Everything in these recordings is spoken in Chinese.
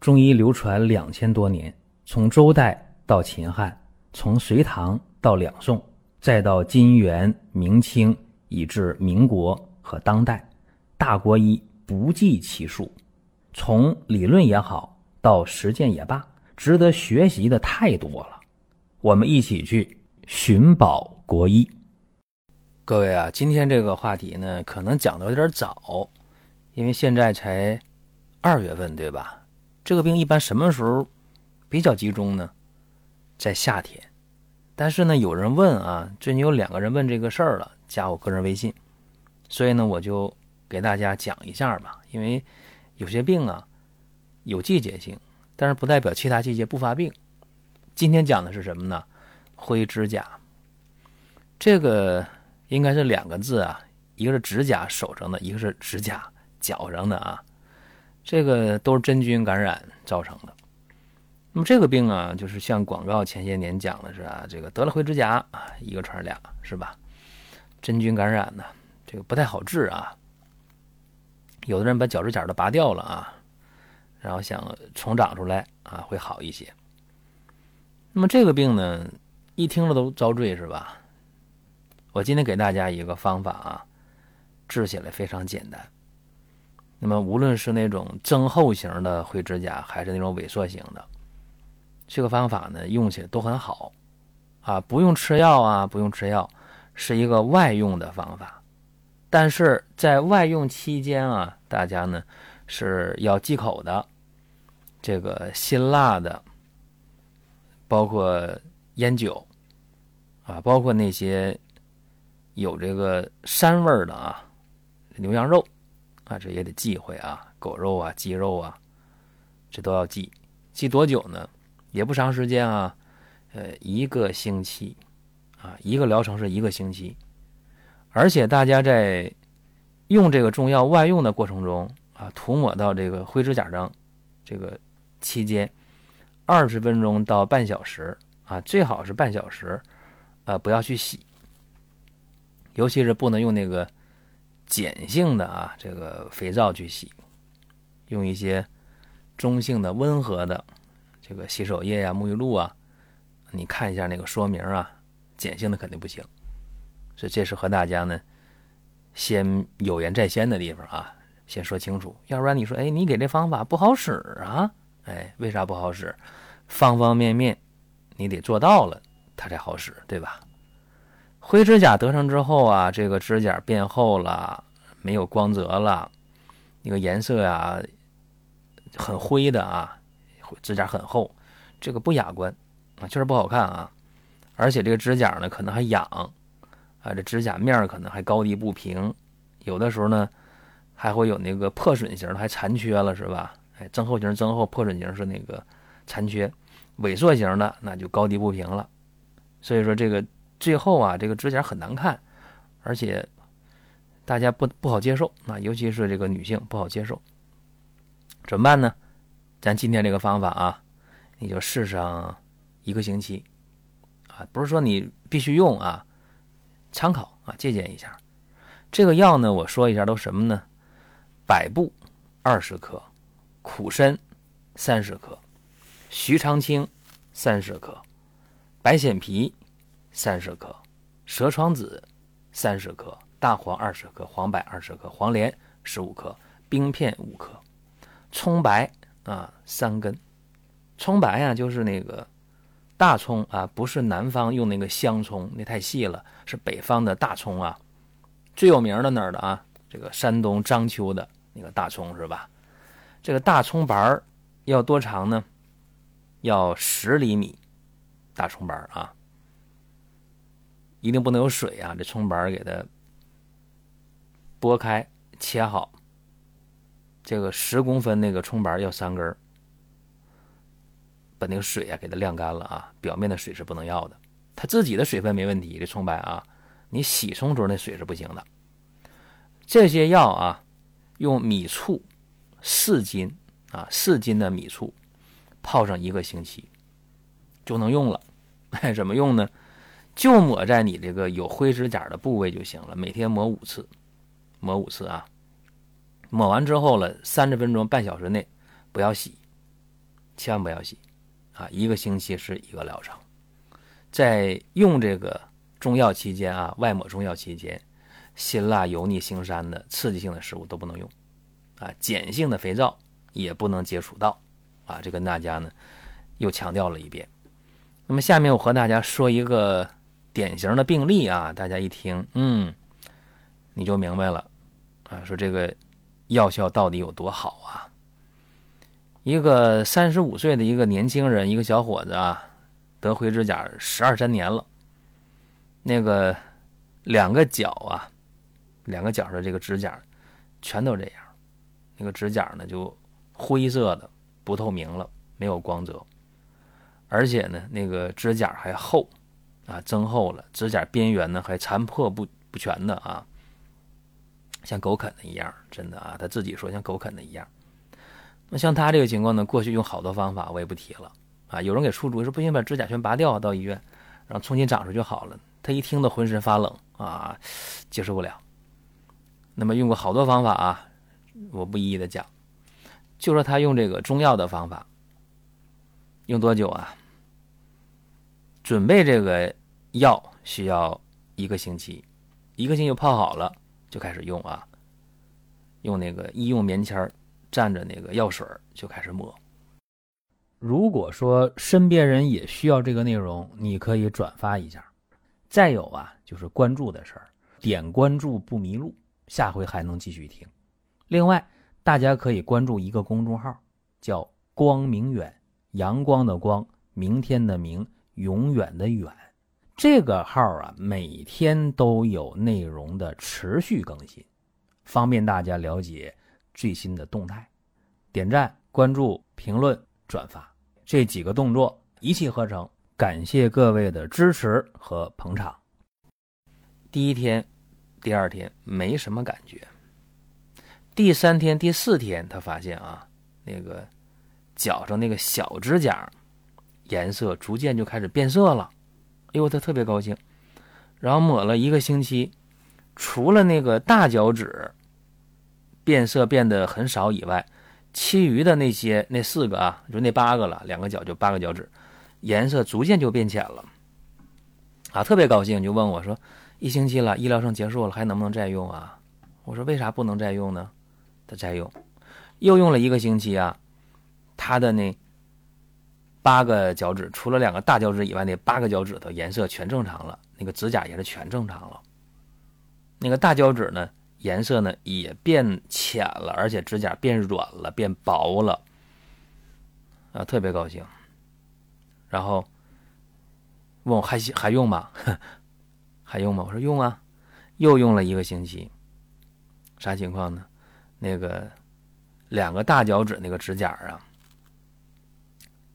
中医流传两千多年，从周代到秦汉，从隋唐到两宋，再到金元明清，以至民国和当代，大国医不计其数。从理论也好，到实践也罢，值得学习的太多了。我们一起去寻宝国医。各位啊，今天这个话题呢，可能讲的有点早，因为现在才二月份，对吧？这个病一般什么时候比较集中呢？在夏天。但是呢，有人问啊，最近有两个人问这个事儿了，加我个人微信，所以呢，我就给大家讲一下吧。因为有些病啊有季节性，但是不代表其他季节不发病。今天讲的是什么呢？灰指甲。这个应该是两个字啊，一个是指甲手上的，一个是指甲脚上的啊。这个都是真菌感染造成的。那么这个病啊，就是像广告前些年讲的是啊，这个得了灰指甲啊，一个传染俩是吧？真菌感染呢，这个不太好治啊。有的人把脚趾甲都拔掉了啊，然后想重长出来啊，会好一些。那么这个病呢，一听了都遭罪是吧？我今天给大家一个方法啊，治起来非常简单。那么无论是那种增厚型的灰指甲，还是那种萎缩型的，这个方法呢用起来都很好，啊，不用吃药啊，不用吃药，是一个外用的方法。但是在外用期间啊，大家呢是要忌口的，这个辛辣的，包括烟酒，啊，包括那些有这个膻味的啊，牛羊肉。啊，这也得忌讳啊，狗肉啊、鸡肉啊，这都要忌。忌多久呢？也不长时间啊，呃，一个星期啊，一个疗程是一个星期。而且大家在用这个中药外用的过程中啊，涂抹到这个灰指甲上，这个期间二十分钟到半小时啊，最好是半小时，啊，不要去洗，尤其是不能用那个。碱性的啊，这个肥皂去洗，用一些中性的、温和的这个洗手液呀、沐浴露啊，你看一下那个说明啊，碱性的肯定不行。所以这是和大家呢先有言在先的地方啊，先说清楚，要不然你说，哎，你给这方法不好使啊？哎，为啥不好使？方方面面你得做到了，它才好使，对吧？灰指甲得上之后啊，这个指甲变厚了，没有光泽了，那个颜色呀很灰的啊，指甲很厚，这个不雅观啊，确实不好看啊。而且这个指甲呢，可能还痒啊，这指甲面可能还高低不平，有的时候呢还会有那个破损型的，还残缺了，是吧？哎，增厚型增厚，破损型是那个残缺，萎缩型的那就高低不平了。所以说这个。最后啊，这个指甲很难看，而且大家不不好接受啊，尤其是这个女性不好接受。怎么办呢？咱今天这个方法啊，你就试上一个星期啊，不是说你必须用啊，参考啊，借鉴一下。这个药呢，我说一下都什么呢？百部二十克，苦参三十克，徐长卿三十克，白藓皮。三十克，蛇床子三十克，大黄二十克，黄柏二十克，黄连十五克，冰片五克，葱白啊三根。葱白呀，就是那个大葱啊，不是南方用那个香葱，那太细了，是北方的大葱啊。最有名的那儿的啊，这个山东章丘的那个大葱是吧？这个大葱白要多长呢？要十厘米，大葱白啊。一定不能有水啊！这葱白给它剥开切好，这个十公分那个葱白要三根儿把那个水啊给它晾干了啊，表面的水是不能要的，它自己的水分没问题。这葱白啊，你洗葱时候那水是不行的。这些药啊，用米醋四斤啊，四斤的米醋泡上一个星期就能用了。怎么用呢？就抹在你这个有灰指甲的部位就行了，每天抹五次，抹五次啊。抹完之后了，三十分钟半小时内不要洗，千万不要洗啊！一个星期是一个疗程，在用这个中药期间啊，外抹中药期间，辛辣、油腻、腥膻的刺激性的食物都不能用啊，碱性的肥皂也不能接触到啊。这跟大家呢又强调了一遍。那么下面我和大家说一个典型的病例啊，大家一听，嗯，你就明白了啊，说这个药效到底有多好啊？一个三十五岁的一个年轻人，一个小伙子啊，得灰指甲十二三年了。那个两个脚啊，两个脚的这个指甲全都这样，那个指甲呢就灰色的，不透明了，没有光泽，而且呢那个指甲还厚啊，增厚了，指甲边缘呢还残破不不全的啊，像狗啃的一样，真的啊，他自己说像狗啃的一样。那像他这个情况呢，过去用好多方法，我也不提了啊。有人给出主意说不行，把指甲全拔掉，到医院，然后重新长出就好了。他一听都浑身发冷啊，接受不了。那么用过好多方法啊，我不一一的讲，就说他用这个中药的方法，用多久啊？准备这个药需要一个星期，一个星期泡好了就开始用啊，用那个医用棉签。蘸着那个药水就开始抹。如果说身边人也需要这个内容，你可以转发一下。再有啊，就是关注的事儿，点关注不迷路，下回还能继续听。另外，大家可以关注一个公众号，叫“光明远”，阳光的光，明天的明，永远的远。这个号啊，每天都有内容的持续更新，方便大家了解。最新的动态，点赞、关注、评论、转发这几个动作一气呵成，感谢各位的支持和捧场。第一天、第二天没什么感觉，第三天、第四天他发现啊，那个脚上那个小指甲颜色逐渐就开始变色了，哎呦，他特别高兴。然后抹了一个星期，除了那个大脚趾。变色变得很少以外，其余的那些那四个啊，就那八个了，两个脚就八个脚趾，颜色逐渐就变浅了，啊，特别高兴，就问我说：“一星期了，医疗生结束了，还能不能再用啊？”我说：“为啥不能再用呢？”他再用，又用了一个星期啊，他的那八个脚趾，除了两个大脚趾以外，那八个脚趾头颜色全正常了，那个指甲也是全正常了，那个大脚趾呢？颜色呢也变浅了，而且指甲变软了，变薄了，啊，特别高兴。然后问我还还用吗？还用吗？我说用啊，又用了一个星期。啥情况呢？那个两个大脚趾那个指甲啊，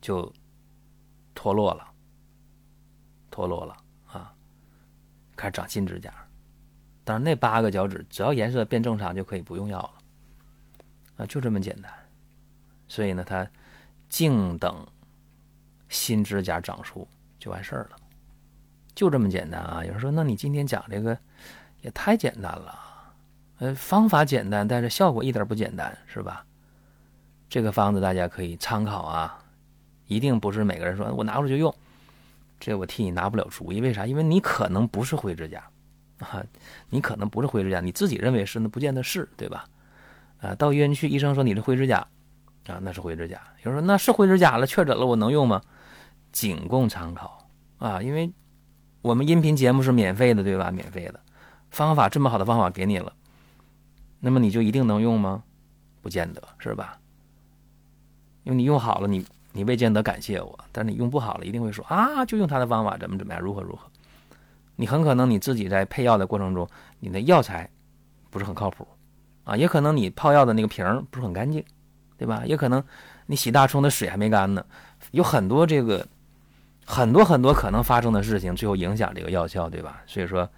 就脱落了，脱落了啊，开始长新指甲。但是那八个脚趾，只要颜色变正常就可以不用药了，啊，就这么简单。所以呢，他静等新指甲长出就完事儿了，就这么简单啊。有人说，那你今天讲这个也太简单了，呃，方法简单，但是效果一点不简单，是吧？这个方子大家可以参考啊，一定不是每个人说我拿出去用，这我替你拿不了主意。为啥？因为你可能不是灰指甲。啊，你可能不是灰指甲，你自己认为是，那不见得是，对吧？啊，到医院去，医生说你是灰指甲，啊，那是灰指甲。有人说那是灰指甲了，确诊了，我能用吗？仅供参考啊，因为我们音频节目是免费的，对吧？免费的方法，这么好的方法给你了，那么你就一定能用吗？不见得是吧？因为你用好了，你你未见得感谢我，但是你用不好了，一定会说啊，就用他的方法，怎么怎么样，如何如何。你很可能你自己在配药的过程中，你的药材不是很靠谱，啊，也可能你泡药的那个瓶不是很干净，对吧？也可能你洗大葱的水还没干呢，有很多这个很多很多可能发生的事情，最后影响这个药效，对吧？所以说，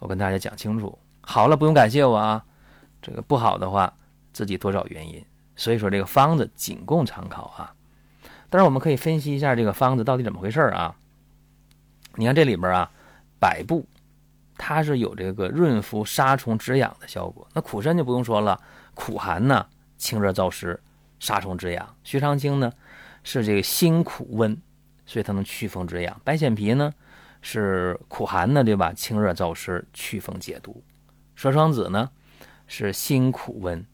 我跟大家讲清楚，好了不用感谢我啊，这个不好的话自己多找原因。所以说这个方子仅供参考啊，但是我们可以分析一下这个方子到底怎么回事啊？你看这里边啊。百部，它是有这个润肤、杀虫、止痒的效果。那苦参就不用说了，苦寒呢，清热燥湿、杀虫止痒；徐长卿呢，是这个辛苦温，所以它能祛风止痒。白藓皮呢是苦寒的，对吧？清热燥湿，祛风解毒。蛇床子呢是辛苦温，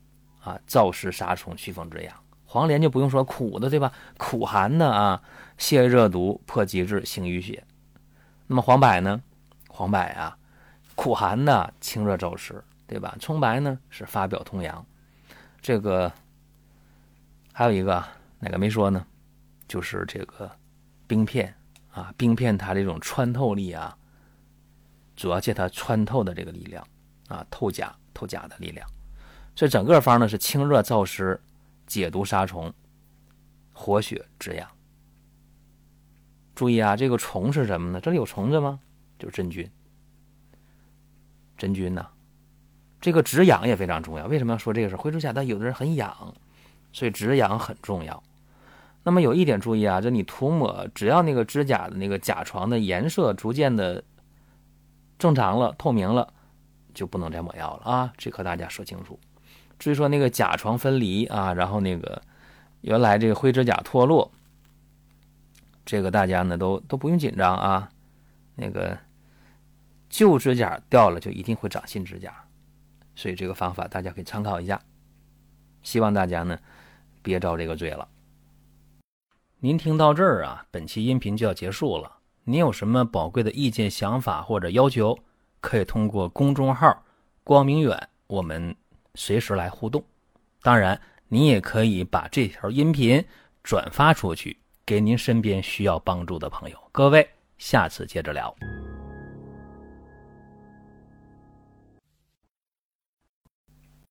啊，燥湿杀虫，祛风止痒。黄连就不用说苦的，对吧？苦寒的啊，泻热毒，破积滞，行淤血。那么黄柏呢？黄柏啊，苦寒的，清热燥湿，对吧？葱白呢是发表通阳。这个还有一个哪个没说呢？就是这个冰片啊，冰片它这种穿透力啊，主要借它穿透的这个力量啊，透甲透甲的力量。这整个方呢是清热燥湿、解毒杀虫、活血止痒。注意啊，这个虫是什么呢？这里有虫子吗？就是真菌。真菌呢？这个止痒也非常重要。为什么要说这个事灰指甲但有的人很痒，所以止痒很重要。那么有一点注意啊，就你涂抹，只要那个指甲的那个甲床的颜色逐渐的正常了、透明了，就不能再抹药了啊！这和大家说清楚。至于说那个甲床分离啊，然后那个原来这个灰指甲脱落，这个大家呢都都不用紧张啊。那个旧指甲掉了，就一定会长新指甲。所以这个方法大家可以参考一下，希望大家呢别遭这个罪了。您听到这儿啊，本期音频就要结束了。您有什么宝贵的意见、想法或者要求，可以通过公众号“光明远”我们随时来互动。当然，您也可以把这条音频转发出去，给您身边需要帮助的朋友。各位，下次接着聊。